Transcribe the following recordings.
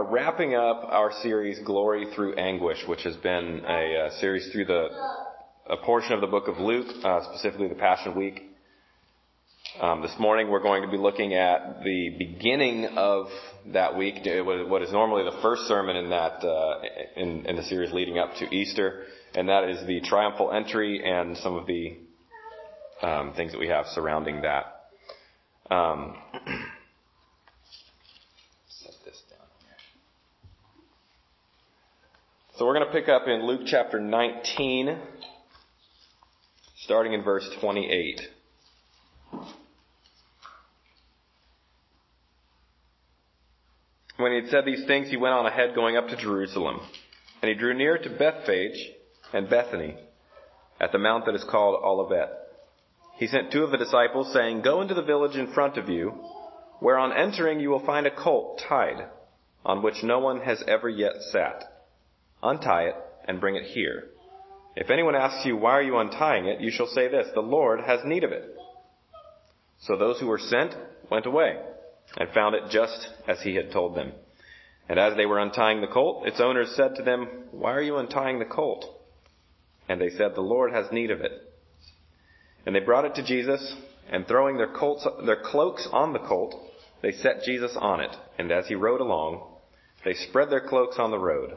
Are wrapping up our series Glory Through Anguish, which has been a, uh, series through the a portion of the book of Luke, uh, specifically the Passion Week. Um, this morning we're going to be looking at the beginning of that week, what is normally the first sermon in that uh, in, in the series leading up to Easter, and that is the triumphal entry and some of the um, things that we have surrounding that. Um, So we're going to pick up in Luke chapter 19, starting in verse 28. When he had said these things, he went on ahead going up to Jerusalem. And he drew near to Bethphage and Bethany at the mount that is called Olivet. He sent two of the disciples saying, Go into the village in front of you, where on entering you will find a colt tied, on which no one has ever yet sat Untie it and bring it here. If anyone asks you, why are you untying it? You shall say this, the Lord has need of it. So those who were sent went away and found it just as he had told them. And as they were untying the colt, its owners said to them, why are you untying the colt? And they said, the Lord has need of it. And they brought it to Jesus, and throwing their, colts, their cloaks on the colt, they set Jesus on it. And as he rode along, they spread their cloaks on the road.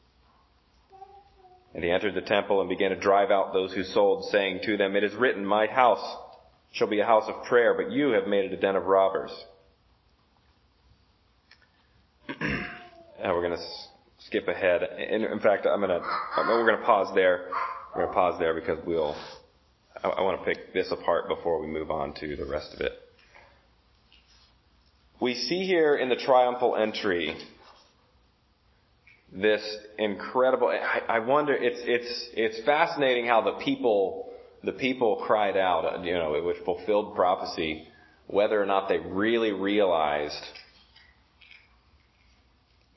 And he entered the temple and began to drive out those who sold, saying to them, It is written, My house shall be a house of prayer, but you have made it a den of robbers. now we're going to skip ahead. In, in fact, I'm going to, we're going to pause there. We're going to pause there because we'll, I, I want to pick this apart before we move on to the rest of it. We see here in the triumphal entry this incredible. I, I wonder. It's it's it's fascinating how the people the people cried out. Uh, you know, which fulfilled prophecy, whether or not they really realized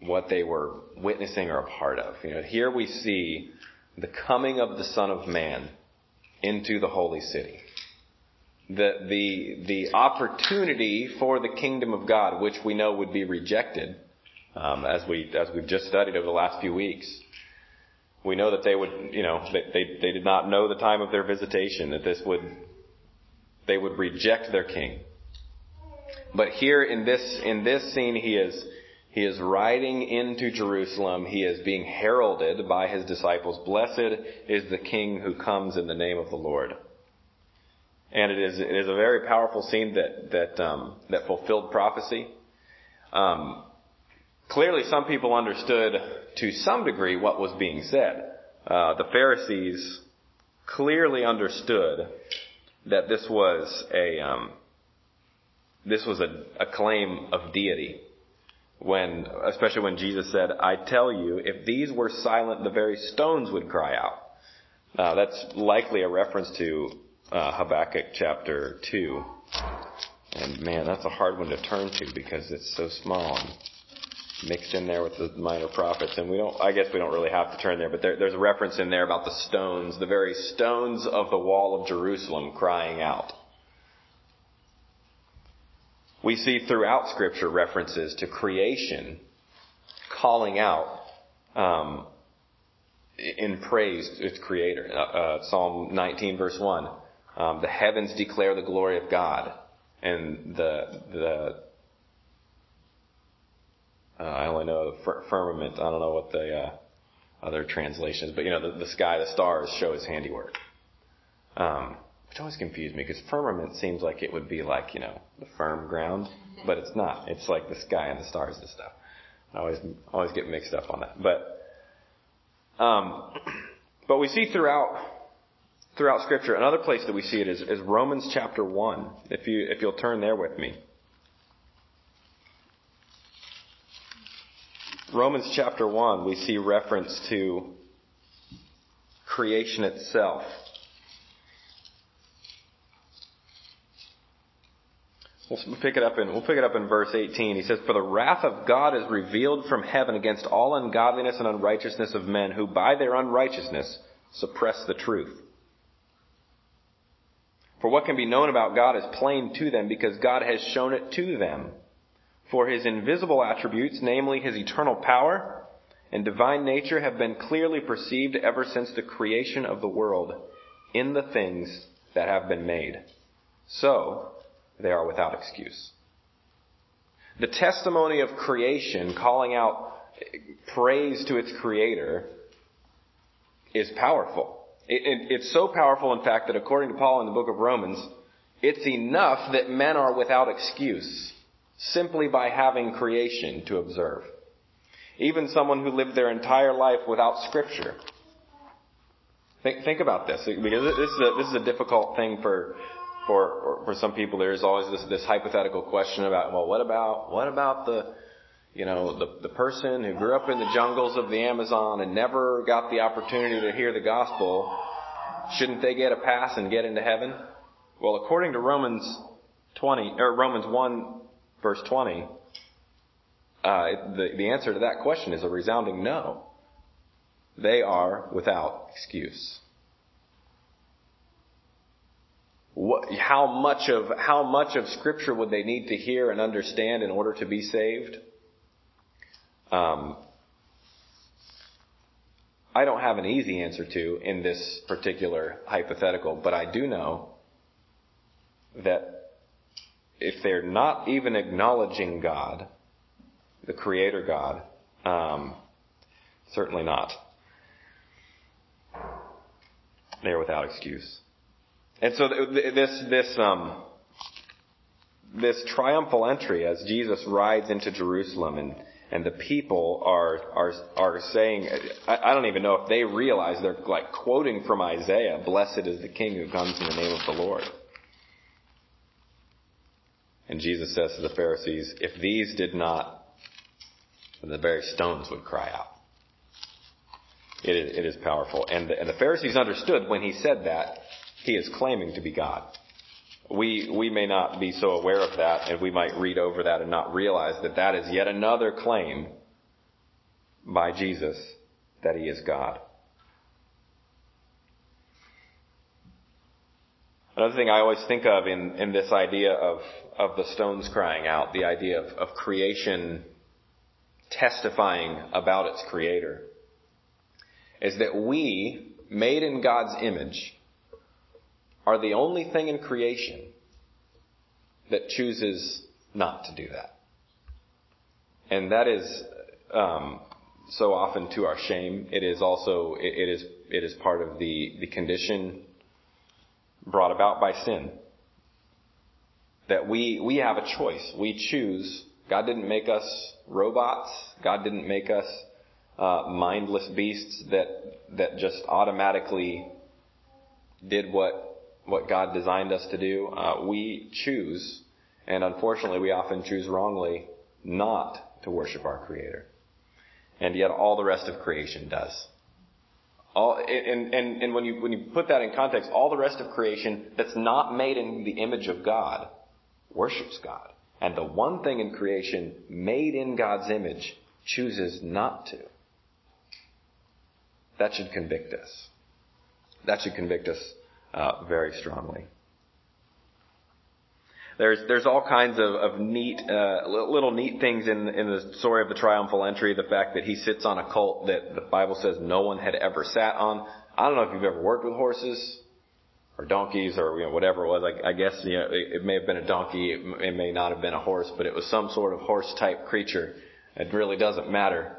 what they were witnessing or a part of. You know, here we see the coming of the Son of Man into the holy city. The, the, the opportunity for the kingdom of God, which we know would be rejected, um, as we as we've just studied over the last few weeks. We know that they would, you know, they, they they did not know the time of their visitation, that this would they would reject their king. But here in this in this scene, he is he is riding into Jerusalem. He is being heralded by his disciples. Blessed is the King who comes in the name of the Lord. And it is it is a very powerful scene that that um, that fulfilled prophecy. Um, Clearly, some people understood to some degree what was being said. Uh, the Pharisees clearly understood that this was a um, this was a, a claim of deity. When, especially when Jesus said, "I tell you, if these were silent, the very stones would cry out." Uh, that's likely a reference to uh, Habakkuk chapter two. And man, that's a hard one to turn to because it's so small. And, mixed in there with the minor prophets. And we don't, I guess we don't really have to turn there, but there, there's a reference in there about the stones, the very stones of the wall of Jerusalem crying out. We see throughout scripture references to creation calling out, um, in praise its creator. Uh, uh, Psalm 19 verse 1. Um, the heavens declare the glory of God and the, the uh, I only know the firmament. I don't know what the uh, other translations, but you know, the, the sky, the stars show his handiwork. Um, which always confused me because firmament seems like it would be like, you know, the firm ground, but it's not. It's like the sky and the stars and stuff. I always, always get mixed up on that. But, um, but we see throughout, throughout scripture, another place that we see it is, is Romans chapter 1. If you, if you'll turn there with me. Romans chapter 1, we see reference to creation itself. We'll pick it up in, we'll pick it up in verse 18. He says, For the wrath of God is revealed from heaven against all ungodliness and unrighteousness of men who by their unrighteousness suppress the truth. For what can be known about God is plain to them because God has shown it to them. For his invisible attributes, namely his eternal power and divine nature, have been clearly perceived ever since the creation of the world in the things that have been made. So, they are without excuse. The testimony of creation calling out praise to its creator is powerful. It, it, it's so powerful, in fact, that according to Paul in the book of Romans, it's enough that men are without excuse simply by having creation to observe. Even someone who lived their entire life without scripture. Think, think about this, because this is, a, this is a difficult thing for for for some people there's always this this hypothetical question about well what about what about the you know the the person who grew up in the jungles of the Amazon and never got the opportunity to hear the gospel shouldn't they get a pass and get into heaven well according to Romans 20 or Romans 1 verse 20 uh, the the answer to that question is a resounding no they are without excuse what, how much of how much of Scripture would they need to hear and understand in order to be saved? Um, I don't have an easy answer to in this particular hypothetical, but I do know that if they're not even acknowledging God, the Creator God, um, certainly not. They're without excuse. And so this, this, um, this triumphal entry as Jesus rides into Jerusalem and, and the people are, are, are saying, I, I don't even know if they realize they're like quoting from Isaiah, blessed is the king who comes in the name of the Lord. And Jesus says to the Pharisees, if these did not, then the very stones would cry out. It is, it is powerful. And the, and the Pharisees understood when he said that, he is claiming to be God. We, we may not be so aware of that and we might read over that and not realize that that is yet another claim by Jesus that he is God. Another thing I always think of in, in this idea of, of the stones crying out, the idea of, of creation testifying about its creator, is that we, made in God's image, are the only thing in creation that chooses not to do that. And that is um, so often to our shame. It is also it, it is it is part of the the condition brought about by sin. That we we have a choice. We choose. God didn't make us robots. God didn't make us uh, mindless beasts that that just automatically did what what God designed us to do, uh, we choose, and unfortunately we often choose wrongly, not to worship our Creator. And yet all the rest of creation does. All, and, and, and when you, when you put that in context, all the rest of creation that's not made in the image of God worships God. And the one thing in creation made in God's image chooses not to. That should convict us. That should convict us uh, very strongly. There's there's all kinds of, of neat uh, little neat things in in the story of the triumphal entry. The fact that he sits on a colt that the Bible says no one had ever sat on. I don't know if you've ever worked with horses or donkeys or you know whatever it was. I, I guess you know it, it may have been a donkey. It, it may not have been a horse, but it was some sort of horse type creature. It really doesn't matter.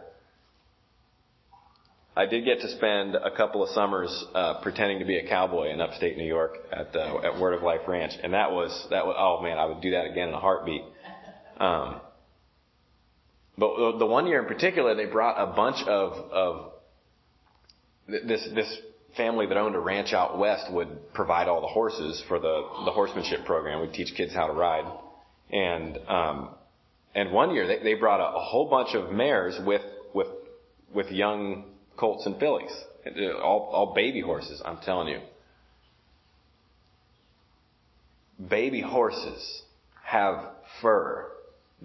I did get to spend a couple of summers uh, pretending to be a cowboy in upstate New York at uh, at Word of Life Ranch, and that was that was oh man, I would do that again in a heartbeat. Um, but the one year in particular, they brought a bunch of of this this family that owned a ranch out west would provide all the horses for the the horsemanship program. We'd teach kids how to ride, and um, and one year they, they brought a, a whole bunch of mares with with with young colts and fillies, all all baby horses. I'm telling you, baby horses have fur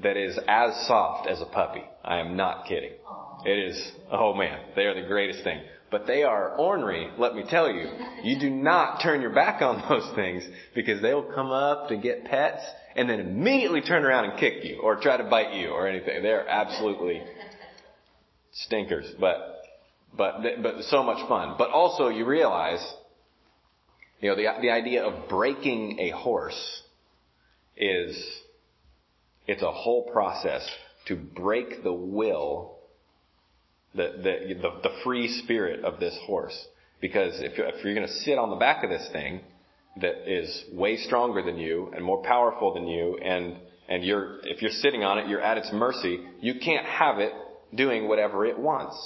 that is as soft as a puppy. I am not kidding. It is, oh man, they are the greatest thing. But they are ornery, let me tell you. You do not turn your back on those things because they will come up to get pets and then immediately turn around and kick you or try to bite you or anything. They're absolutely stinkers, but, but, but so much fun. But also you realize, you know, the, the idea of breaking a horse is, it's a whole process to break the will the, the, the, free spirit of this horse. Because if, if you're going to sit on the back of this thing that is way stronger than you and more powerful than you, and and you're if you're sitting on it, you're at its mercy. You can't have it doing whatever it wants.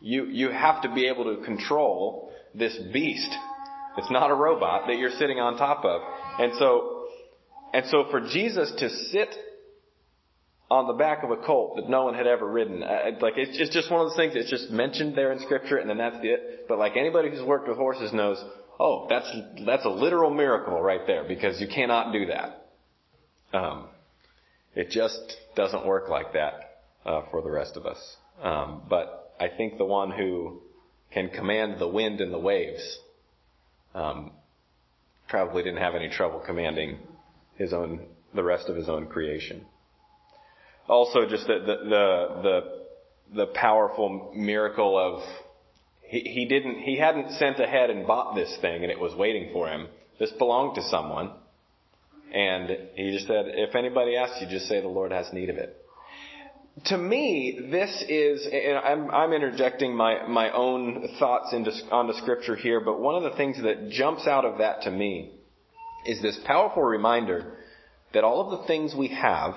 You you have to be able to control this beast. It's not a robot that you're sitting on top of. And so and so for Jesus to sit on the back of a colt that no one had ever ridden. Uh, like it's, it's just one of those things that's just mentioned there in scripture and then that's it. But like anybody who's worked with horses knows, oh, that's, that's a literal miracle right there because you cannot do that. Um, it just doesn't work like that, uh, for the rest of us. Um, but I think the one who can command the wind and the waves, um, probably didn't have any trouble commanding his own, the rest of his own creation also just the, the, the, the, the powerful miracle of he, he didn't, he hadn't sent ahead and bought this thing and it was waiting for him. This belonged to someone. And he just said, if anybody asks you, just say the Lord has need of it. To me, this is, and I'm, I'm interjecting my, my own thoughts into, onto scripture here, but one of the things that jumps out of that to me is this powerful reminder that all of the things we have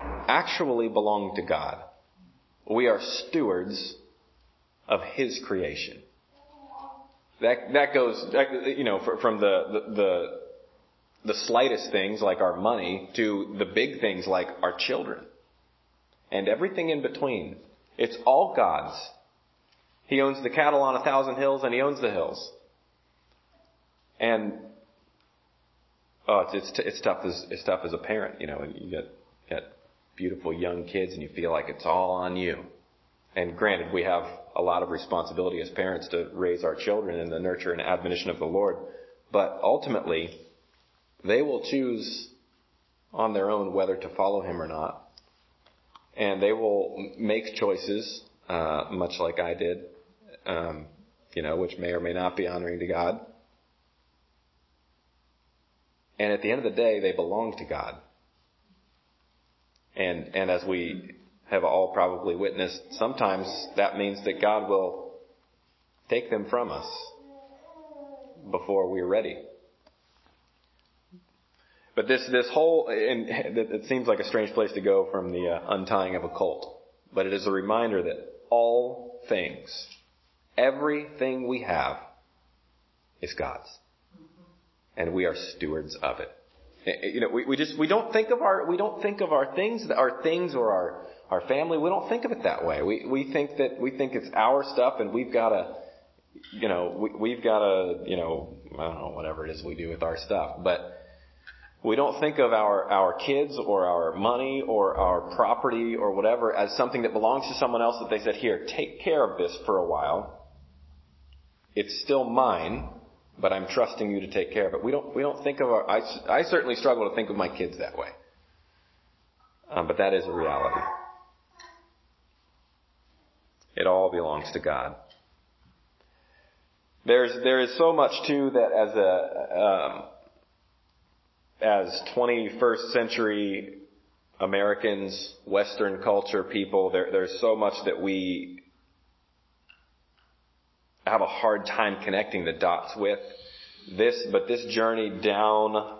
actually belong to God. We are stewards of His creation. That, that goes, you know, from the, the, the, slightest things like our money to the big things like our children. And everything in between. It's all God's. He owns the cattle on a thousand hills and He owns the hills. And, oh, it's, it's, it's tough as, it's tough as a parent, you know, and you get, get beautiful young kids and you feel like it's all on you. And granted, we have a lot of responsibility as parents to raise our children in the nurture and admonition of the Lord. But ultimately, they will choose on their own whether to follow Him or not. And they will make choices, uh, much like I did, um, you know, which may or may not be honoring to God. And at the end of the day, they belong to God. And, and as we have all probably witnessed, sometimes that means that God will take them from us before we're ready. But this, this whole, and it seems like a strange place to go from the uh, untying of a colt. But it is a reminder that all things, everything we have, is God's. And we are stewards of it. Eh, eh, you know, we, we just, we don't think of our, we don't think of our things, our things or our, our family. We don't think of it that way. We, we think that, we think it's our stuff and we've got to, you know, we, we've got to, you know, I don't know, whatever it is we do with our stuff. But we don't think of our, our kids or our money or our property or whatever as something that belongs to someone else that they said, here, take care of this for a while. It's still mine but I'm trusting you to take care of it. We don't, we don't think of our, I, I certainly struggle to think of my kids that way. Um, but that is a reality. It all belongs to God. There's, there is so much too that as a, um, as 21st century Americans, Western culture people, there, there's so much that we have a hard time connecting the dots with this, but this journey down,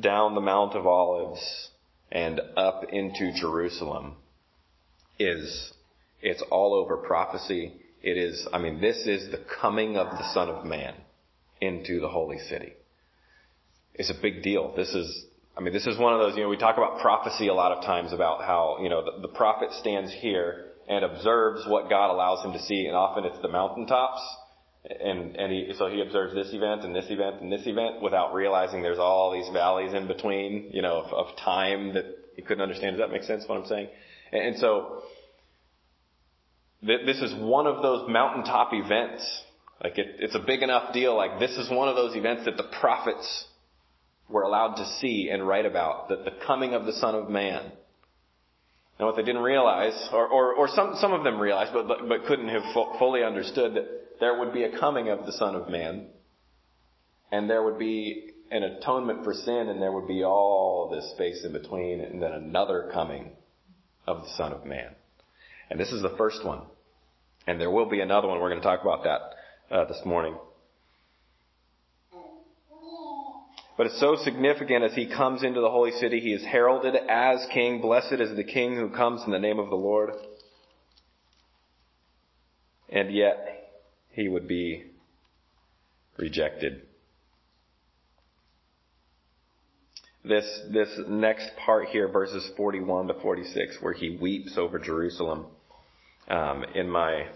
down the Mount of Olives and up into Jerusalem is, it's all over prophecy. It is, I mean, this is the coming of the Son of Man into the holy city. It's a big deal. This is, I mean, this is one of those, you know, we talk about prophecy a lot of times about how, you know, the, the prophet stands here and observes what God allows him to see, and often it's the mountaintops. And, and he, so he observes this event and this event and this event without realizing there's all these valleys in between, you know, of, of time that he couldn't understand. Does that make sense what I'm saying? And, and so, th- this is one of those mountaintop events. Like it, it's a big enough deal. Like this is one of those events that the prophets were allowed to see and write about. That the coming of the Son of Man. And what they didn't realize, or, or, or some, some of them realized, but, but, but couldn't have fu- fully understood that there would be a coming of the Son of Man. And there would be an atonement for sin, and there would be all this space in between, and then another coming of the Son of Man. And this is the first one. And there will be another one. We're going to talk about that uh, this morning. But it's so significant as he comes into the holy city. He is heralded as king. Blessed is the king who comes in the name of the Lord. And yet, he would be rejected. This, this next part here, verses 41 to 46, where he weeps over Jerusalem, um, in my,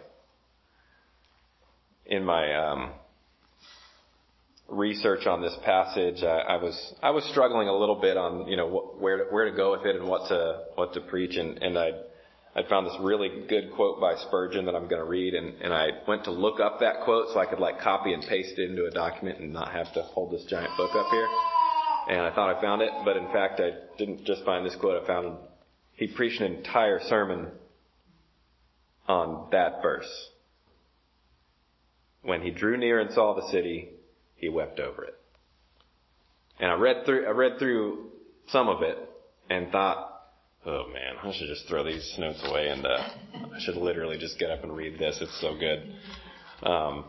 in my, um, research on this passage, I, I, was I was struggling a little bit on you know wh- where to, where to go with it and what to what to preach, and and I I found this really good quote by Spurgeon that I'm going to read, and and I went to look up that quote so I could like copy and paste it into a document and not have to hold this giant book up here. And I thought I found it, but in fact I didn't just find this quote. I found he preached an entire sermon on that verse. When he drew near and saw the city, he wept over it. And I read through, I read through some of it and thought, oh man, I should just throw these notes away and uh, I should literally just get up and read this. It's so good. Um,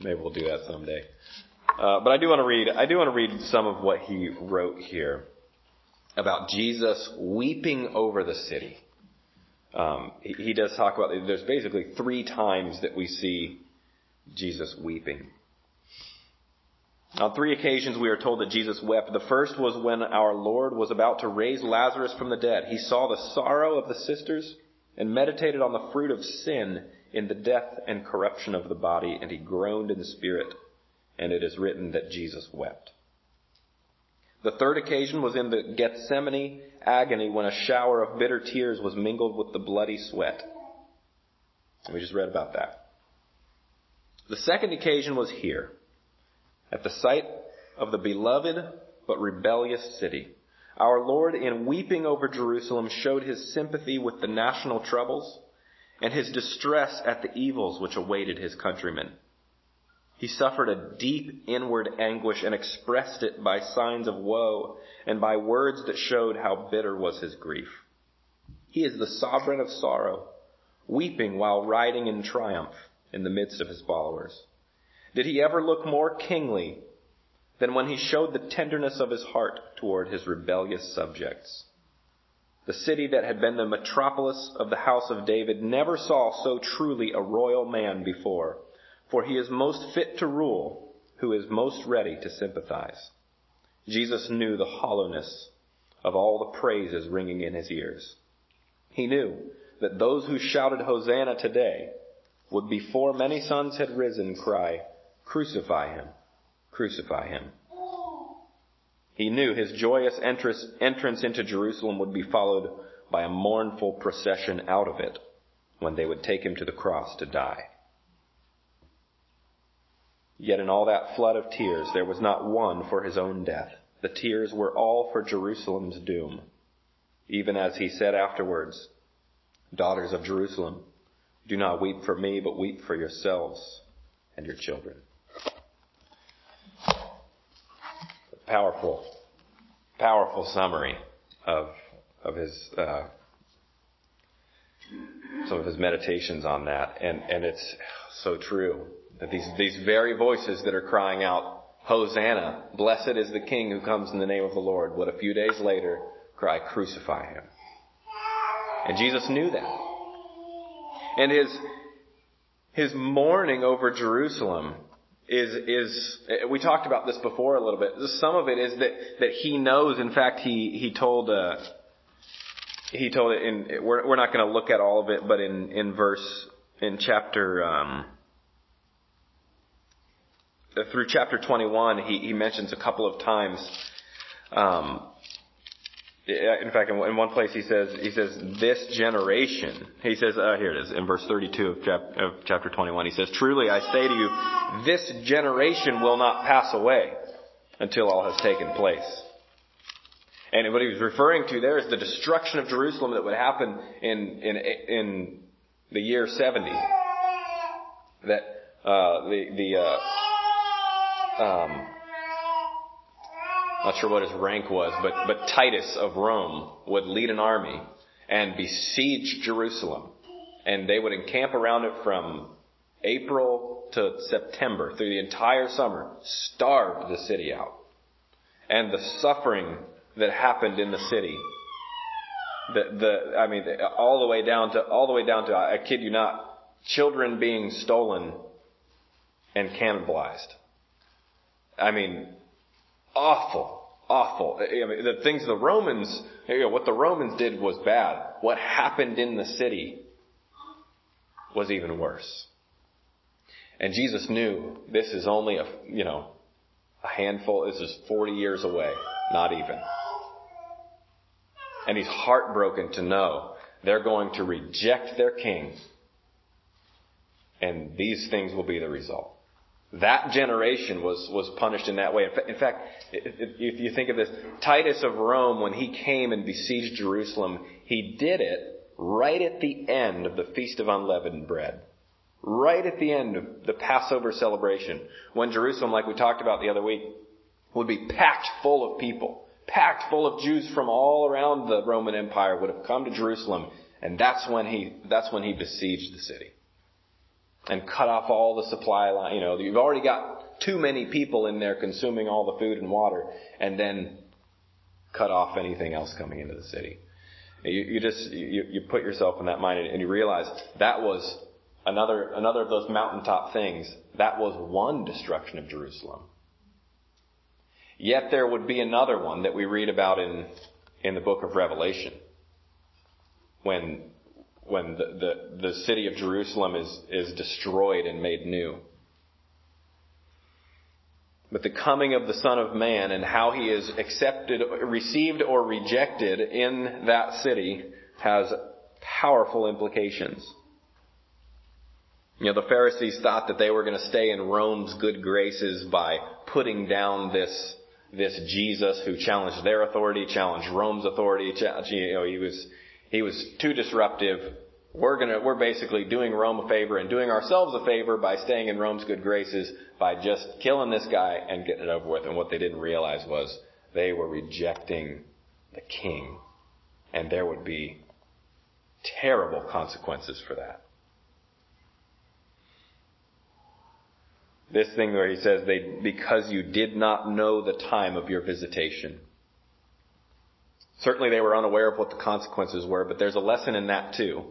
maybe we'll do that someday. Uh, but I do want to read, I do want to read some of what he wrote here about Jesus weeping over the city. Um, he, he does talk about, there's basically three times that we see Jesus weeping. On three occasions we are told that Jesus wept. The first was when our Lord was about to raise Lazarus from the dead. He saw the sorrow of the sisters and meditated on the fruit of sin in the death and corruption of the body, and he groaned in the spirit, and it is written that Jesus wept. The third occasion was in the Gethsemane agony when a shower of bitter tears was mingled with the bloody sweat. We just read about that. The second occasion was here at the sight of the beloved but rebellious city. Our Lord, in weeping over Jerusalem, showed his sympathy with the national troubles and his distress at the evils which awaited his countrymen. He suffered a deep inward anguish and expressed it by signs of woe and by words that showed how bitter was his grief. He is the sovereign of sorrow, weeping while riding in triumph in the midst of his followers. Did he ever look more kingly than when he showed the tenderness of his heart toward his rebellious subjects? The city that had been the metropolis of the house of David never saw so truly a royal man before, for he is most fit to rule who is most ready to sympathize. Jesus knew the hollowness of all the praises ringing in his ears. He knew that those who shouted Hosanna today would before many suns had risen cry, Crucify him. Crucify him. He knew his joyous entrance into Jerusalem would be followed by a mournful procession out of it when they would take him to the cross to die. Yet in all that flood of tears, there was not one for his own death. The tears were all for Jerusalem's doom. Even as he said afterwards, Daughters of Jerusalem, do not weep for me, but weep for yourselves and your children. Powerful, powerful summary of of his uh, some of his meditations on that, and and it's so true that these these very voices that are crying out, "Hosanna! Blessed is the King who comes in the name of the Lord," would a few days later cry, "Crucify him!" And Jesus knew that, and his his mourning over Jerusalem is is we talked about this before a little bit. Some of it is that that he knows. In fact, he he told uh, he told it in. We're we're not going to look at all of it, but in in verse in chapter. Um, through chapter 21, he, he mentions a couple of times um, in fact, in one place he says, he says, this generation, he says, uh, here it is, in verse 32 of, chap, of chapter 21, he says, truly I say to you, this generation will not pass away until all has taken place. And what he was referring to there is the destruction of Jerusalem that would happen in, in, in the year 70. That, uh, the, the, uh, um, not sure what his rank was, but, but Titus of Rome would lead an army and besiege Jerusalem. And they would encamp around it from April to September through the entire summer, starve the city out. And the suffering that happened in the city, the, the, I mean, all the way down to, all the way down to, I kid you not, children being stolen and cannibalized. I mean, awful, awful. I mean, the things the Romans, you know, what the Romans did was bad. What happened in the city was even worse. And Jesus knew this is only a, you know, a handful, this is 40 years away, not even. And he's heartbroken to know they're going to reject their king. And these things will be the result. That generation was, was punished in that way. In fact, if you think of this, Titus of Rome, when he came and besieged Jerusalem, he did it right at the end of the Feast of Unleavened Bread. Right at the end of the Passover celebration, when Jerusalem, like we talked about the other week, would be packed full of people, packed full of Jews from all around the Roman Empire would have come to Jerusalem, and that's when he, that's when he besieged the city and cut off all the supply line. You know, you've already got too many people in there consuming all the food and water, and then cut off anything else coming into the city. You, you just you, you put yourself in that mind, and you realize that was another another of those mountaintop things. That was one destruction of Jerusalem. Yet there would be another one that we read about in in the book of Revelation, when when the, the, the city of Jerusalem is, is destroyed and made new. But the coming of the Son of Man and how he is accepted, received or rejected in that city has powerful implications. You know, the Pharisees thought that they were going to stay in Rome's good graces by putting down this, this Jesus who challenged their authority, challenged Rome's authority, you know, he was, he was too disruptive. We're gonna, we're basically doing Rome a favor and doing ourselves a favor by staying in Rome's good graces by just killing this guy and getting it over with. And what they didn't realize was they were rejecting the king. And there would be terrible consequences for that. This thing where he says they, because you did not know the time of your visitation. Certainly they were unaware of what the consequences were, but there's a lesson in that too.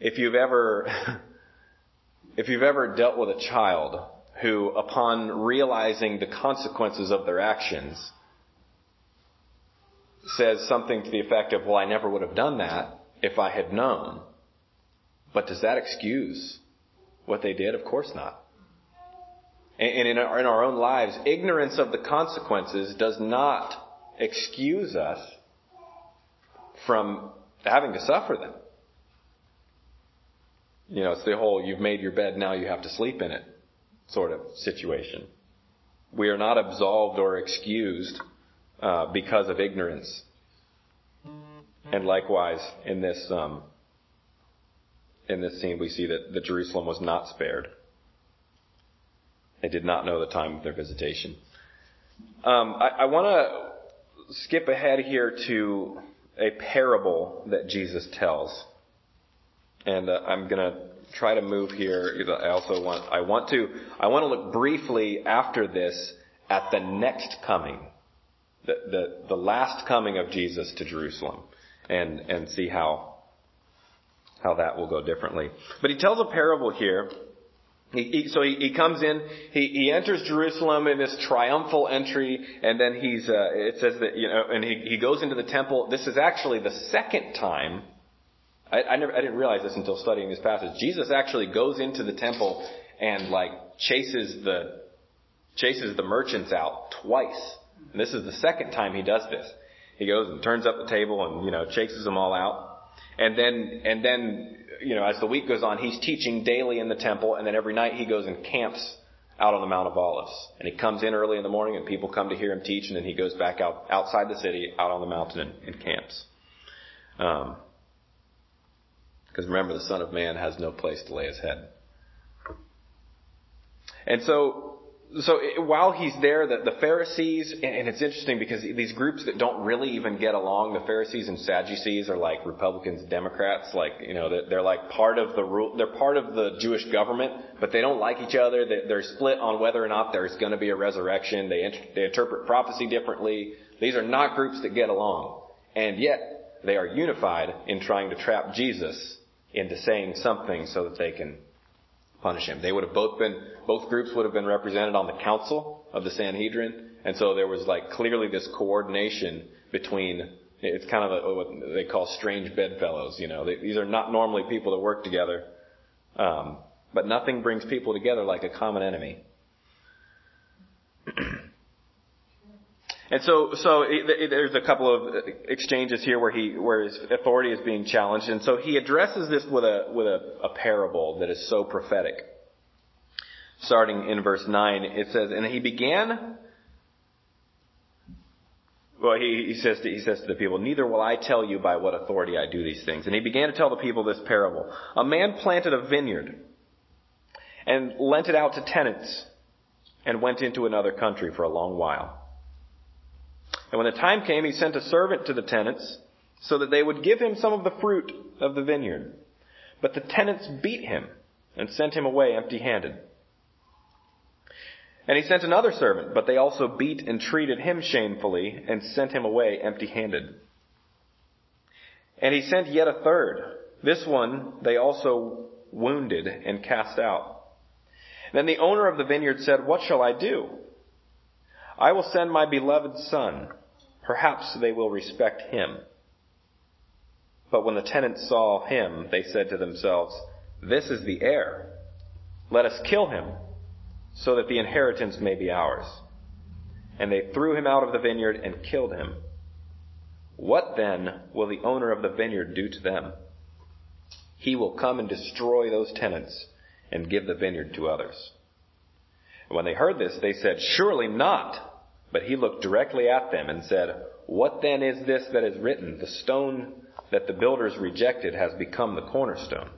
If you've ever, if you've ever dealt with a child who, upon realizing the consequences of their actions, says something to the effect of, well, I never would have done that if I had known. But does that excuse what they did? Of course not. And in our, in our own lives, ignorance of the consequences does not excuse us from having to suffer them. You know, it's the whole you've made your bed, now you have to sleep in it sort of situation. We are not absolved or excused uh, because of ignorance. And likewise, in this um, in this scene, we see that, that Jerusalem was not spared. They did not know the time of their visitation. Um, I, I want to skip ahead here to a parable that Jesus tells. And uh, I'm going to try to move here. I also want, I want to, I want to look briefly after this at the next coming, the, the, the last coming of Jesus to Jerusalem and, and see how, how that will go differently. But he tells a parable here he, he, so he, he, comes in, he, enters Jerusalem in this triumphal entry, and then he's, uh, it says that, you know, and he, he goes into the temple. This is actually the second time, I, I never, I didn't realize this until studying this passage. Jesus actually goes into the temple and like chases the, chases the merchants out twice. And this is the second time he does this. He goes and turns up the table and, you know, chases them all out. And then, and then you know, as the week goes on, he's teaching daily in the temple, and then every night he goes and camps out on the Mount of Olives. And he comes in early in the morning, and people come to hear him teach, and then he goes back out outside the city, out on the mountain, and, and camps. Um, because remember, the Son of Man has no place to lay his head. And so so while he's there, the, the Pharisees, and it's interesting because these groups that don't really even get along, the Pharisees and Sadducees are like Republicans, and Democrats, like, you know, they're, they're like part of the rule, they're part of the Jewish government, but they don't like each other. They're split on whether or not there's to be a resurrection. They, they interpret prophecy differently. These are not groups that get along. And yet, they are unified in trying to trap Jesus into saying something so that they can punish him. They would have both been, both groups would have been represented on the council of the Sanhedrin, and so there was like clearly this coordination between, it's kind of a, what they call strange bedfellows, you know. They, these are not normally people that work together, um, but nothing brings people together like a common enemy. And so, so there's a couple of exchanges here where he, where his authority is being challenged, and so he addresses this with a with a, a parable that is so prophetic. Starting in verse nine, it says, "And he began." Well, he, he says to, he says to the people, "Neither will I tell you by what authority I do these things." And he began to tell the people this parable: A man planted a vineyard and lent it out to tenants, and went into another country for a long while. And when the time came, he sent a servant to the tenants so that they would give him some of the fruit of the vineyard. But the tenants beat him and sent him away empty handed. And he sent another servant, but they also beat and treated him shamefully and sent him away empty handed. And he sent yet a third. This one they also wounded and cast out. Then the owner of the vineyard said, What shall I do? I will send my beloved son Perhaps they will respect him. But when the tenants saw him, they said to themselves, This is the heir. Let us kill him, so that the inheritance may be ours. And they threw him out of the vineyard and killed him. What then will the owner of the vineyard do to them? He will come and destroy those tenants and give the vineyard to others. And when they heard this, they said, Surely not. But he looked directly at them and said, What then is this that is written? The stone that the builders rejected has become the cornerstone.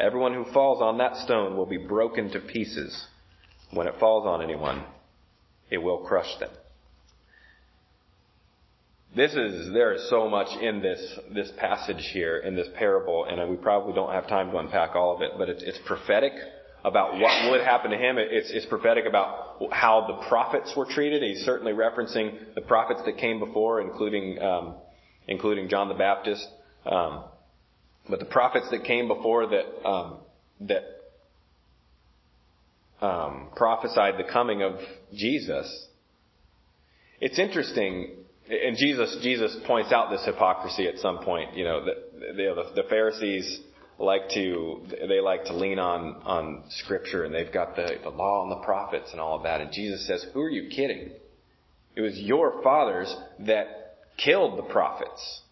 Everyone who falls on that stone will be broken to pieces. When it falls on anyone, it will crush them. This is, there is so much in this, this passage here, in this parable, and we probably don't have time to unpack all of it, but it's, it's prophetic about what would happen to him. It's, it's prophetic about how the prophets were treated. He's certainly referencing the prophets that came before, including um, including John the Baptist. Um, but the prophets that came before that um, that um, prophesied the coming of Jesus. It's interesting, and Jesus Jesus points out this hypocrisy at some point. You know that the, the Pharisees like to they like to lean on on scripture and they've got the, the law and the prophets and all of that and Jesus says, Who are you kidding? It was your fathers that killed the prophets.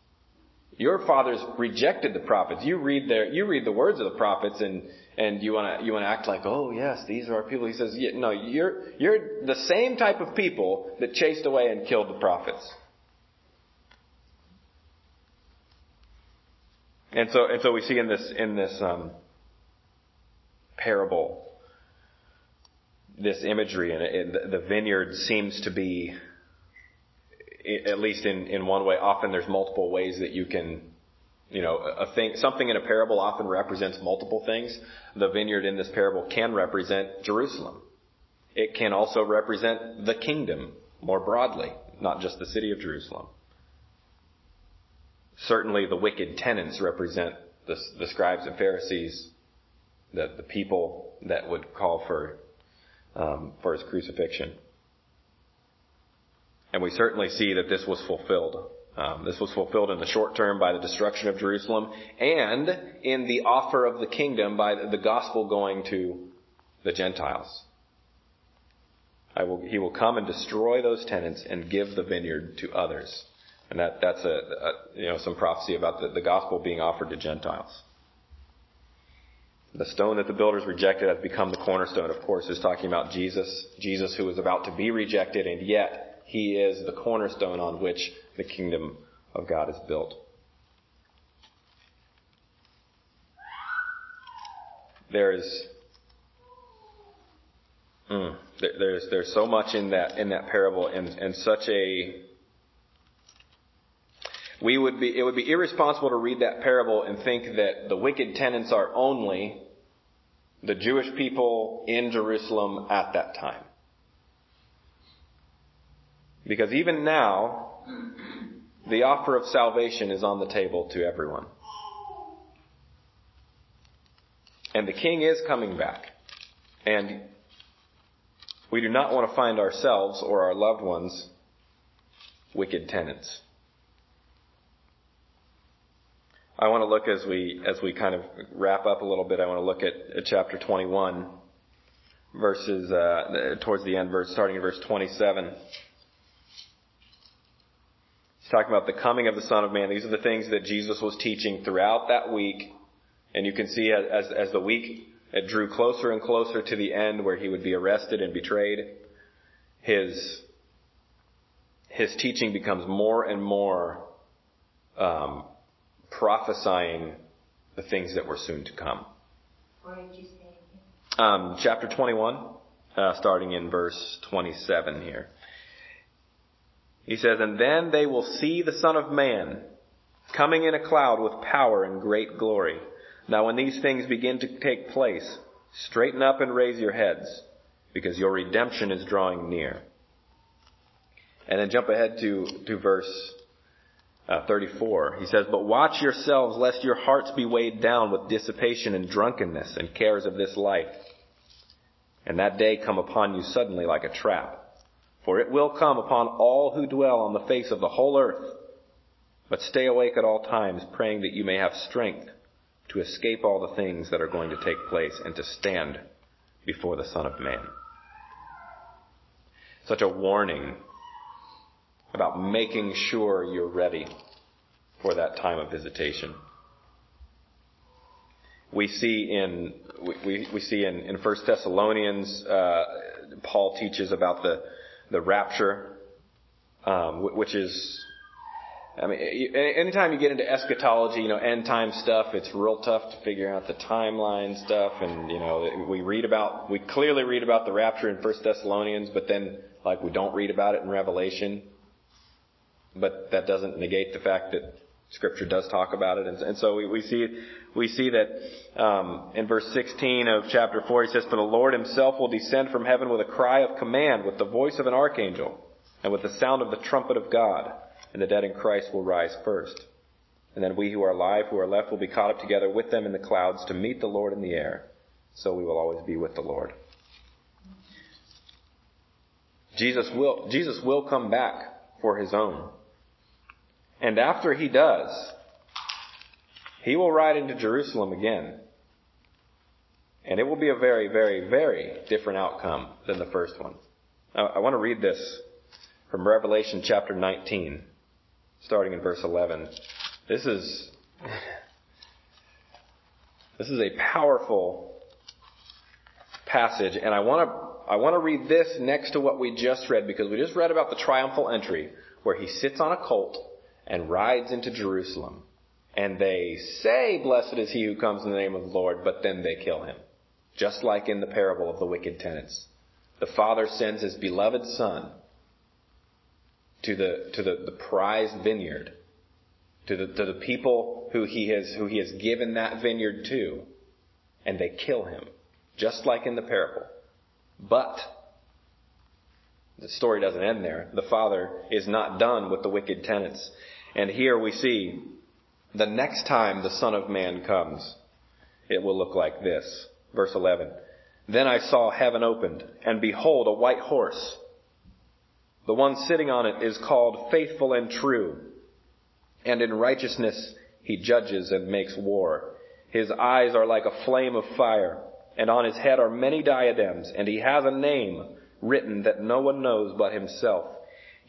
Your fathers rejected the prophets. You read their you read the words of the prophets and and you want to you want to act like, oh yes, these are our people. He says, yeah, no, you're you're the same type of people that chased away and killed the prophets. And so, and so we see in this, in this, um, parable, this imagery and the vineyard seems to be, at least in, in one way, often there's multiple ways that you can, you know, a thing, something in a parable often represents multiple things. The vineyard in this parable can represent Jerusalem. It can also represent the kingdom more broadly, not just the city of Jerusalem. Certainly the wicked tenants represent the, the scribes and Pharisees, the, the people that would call for, um, for his crucifixion. And we certainly see that this was fulfilled. Um, this was fulfilled in the short term by the destruction of Jerusalem and in the offer of the kingdom by the gospel going to the Gentiles. Will, he will come and destroy those tenants and give the vineyard to others. And that, that's a, a you know, some prophecy about the, the gospel being offered to Gentiles. The stone that the builders rejected has become the cornerstone, of course, is talking about Jesus. Jesus who is about to be rejected and yet he is the cornerstone on which the kingdom of God is built. There's mm, there's there's so much in that in that parable and, and such a we would be it would be irresponsible to read that parable and think that the wicked tenants are only the Jewish people in Jerusalem at that time. Because even now, the offer of salvation is on the table to everyone. And the king is coming back. And we do not want to find ourselves or our loved ones wicked tenants. I want to look as we as we kind of wrap up a little bit. I want to look at, at chapter 21, verses uh, towards the end, verse starting in verse 27 He's talking about the coming of the Son of Man. These are the things that Jesus was teaching throughout that week. And you can see as, as the week it drew closer and closer to the end where he would be arrested and betrayed, his, his teaching becomes more and more um, prophesying the things that were soon to come. Where did you say? Um, chapter 21, uh, starting in verse 27 here. He says, And then they will see the Son of Man coming in a cloud with power and great glory. Now when these things begin to take place, straighten up and raise your heads, because your redemption is drawing near. And then jump ahead to, to verse uh, 34. He says, But watch yourselves lest your hearts be weighed down with dissipation and drunkenness and cares of this life. And that day come upon you suddenly like a trap. For it will come upon all who dwell on the face of the whole earth. But stay awake at all times, praying that you may have strength to escape all the things that are going to take place and to stand before the Son of Man. Such a warning about making sure you're ready for that time of visitation. We see in we, we see in, in 1 Thessalonians, uh, Paul teaches about the the rapture, um, which is, I mean, anytime you get into eschatology, you know, end time stuff, it's real tough to figure out the timeline stuff, and you know, we read about, we clearly read about the rapture in First Thessalonians, but then like we don't read about it in Revelation. But that doesn't negate the fact that Scripture does talk about it, and, and so we, we, see we see that um, in verse 16 of chapter 4, he says, "For the Lord Himself will descend from heaven with a cry of command, with the voice of an archangel, and with the sound of the trumpet of God, and the dead in Christ will rise first. And then we who are alive, who are left, will be caught up together with them in the clouds to meet the Lord in the air. So we will always be with the Lord." Jesus will Jesus will come back for His own. And after he does, he will ride into Jerusalem again. And it will be a very, very, very different outcome than the first one. I, I want to read this from Revelation chapter 19, starting in verse 11. This is, this is a powerful passage, and I want to, I want to read this next to what we just read because we just read about the triumphal entry where he sits on a colt and rides into Jerusalem. And they say, blessed is he who comes in the name of the Lord, but then they kill him. Just like in the parable of the wicked tenants. The father sends his beloved son to the, to the, the prized vineyard, to the, to the people who he has, who he has given that vineyard to, and they kill him, just like in the parable. But, the story doesn't end there. The father is not done with the wicked tenants. And here we see the next time the Son of Man comes, it will look like this. Verse 11. Then I saw heaven opened, and behold, a white horse. The one sitting on it is called faithful and true, and in righteousness he judges and makes war. His eyes are like a flame of fire, and on his head are many diadems, and he has a name written that no one knows but himself.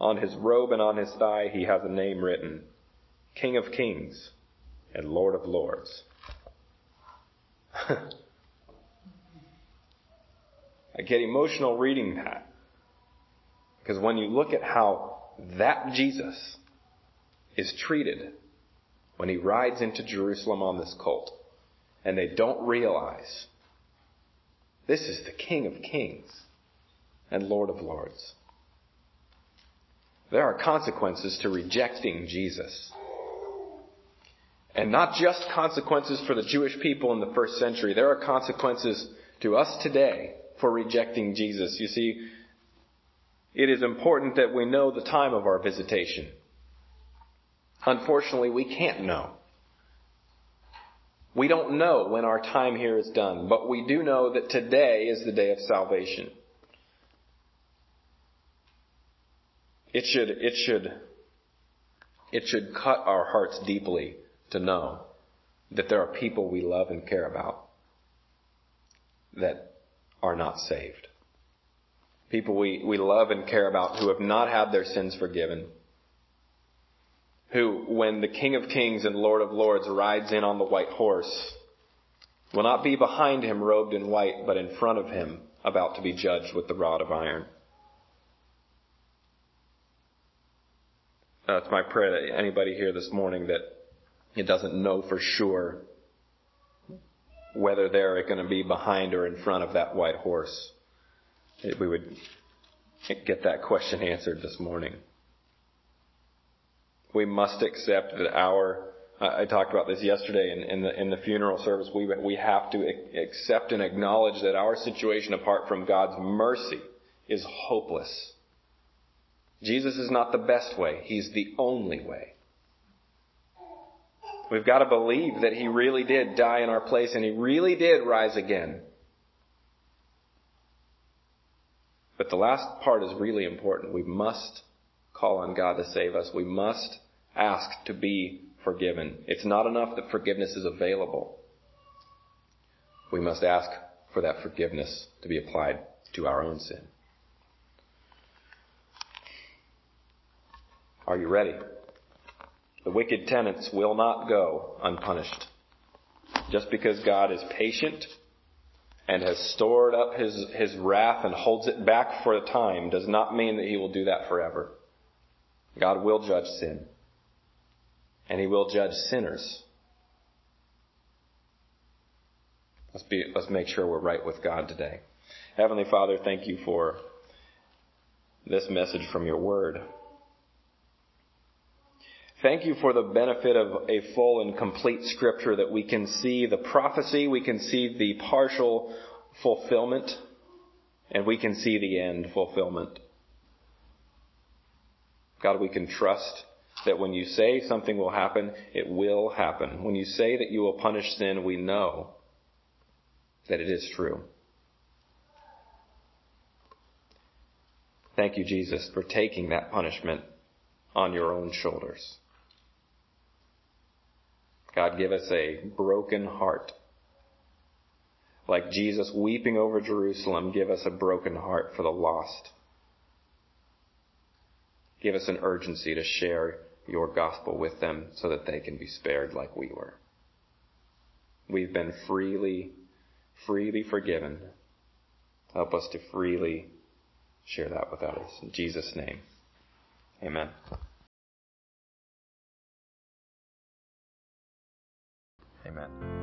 On his robe and on his thigh he has a name written, King of Kings and Lord of Lords. I get emotional reading that. Because when you look at how that Jesus is treated when he rides into Jerusalem on this colt, and they don't realize this is the King of Kings and Lord of Lords. There are consequences to rejecting Jesus. And not just consequences for the Jewish people in the first century. There are consequences to us today for rejecting Jesus. You see, it is important that we know the time of our visitation. Unfortunately, we can't know. We don't know when our time here is done, but we do know that today is the day of salvation. It should, it should, it should cut our hearts deeply to know that there are people we love and care about that are not saved. People we, we love and care about who have not had their sins forgiven. Who, when the King of Kings and Lord of Lords rides in on the white horse, will not be behind him robed in white, but in front of him, about to be judged with the rod of iron. Uh, it's my prayer that anybody here this morning that it doesn't know for sure whether they're going to be behind or in front of that white horse. We would get that question answered this morning. We must accept that our, I talked about this yesterday in, in, the, in the funeral service, we, we have to accept and acknowledge that our situation apart from God's mercy is hopeless. Jesus is not the best way. He's the only way. We've got to believe that He really did die in our place and He really did rise again. But the last part is really important. We must call on God to save us. We must ask to be forgiven. It's not enough that forgiveness is available. We must ask for that forgiveness to be applied to our own sin. Are you ready? The wicked tenants will not go unpunished. Just because God is patient and has stored up his, his wrath and holds it back for a time does not mean that he will do that forever. God will judge sin. And he will judge sinners. Let's be, let's make sure we're right with God today. Heavenly Father, thank you for this message from your word. Thank you for the benefit of a full and complete scripture that we can see the prophecy, we can see the partial fulfillment, and we can see the end fulfillment. God, we can trust that when you say something will happen, it will happen. When you say that you will punish sin, we know that it is true. Thank you, Jesus, for taking that punishment on your own shoulders. God, give us a broken heart. Like Jesus weeping over Jerusalem, give us a broken heart for the lost. Give us an urgency to share your gospel with them so that they can be spared like we were. We've been freely, freely forgiven. Help us to freely share that with others. In Jesus' name, amen. Amen.